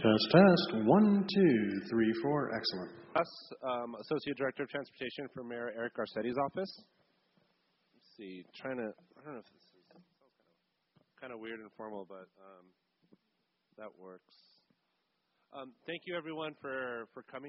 Test, test. One, two, three, four. Excellent. Us, um, Associate Director of Transportation for Mayor Eric Garcetti's office. Let's see, trying to, I don't know if this is sounds kind of weird and formal, but um, that works. Um, thank you everyone for, for coming.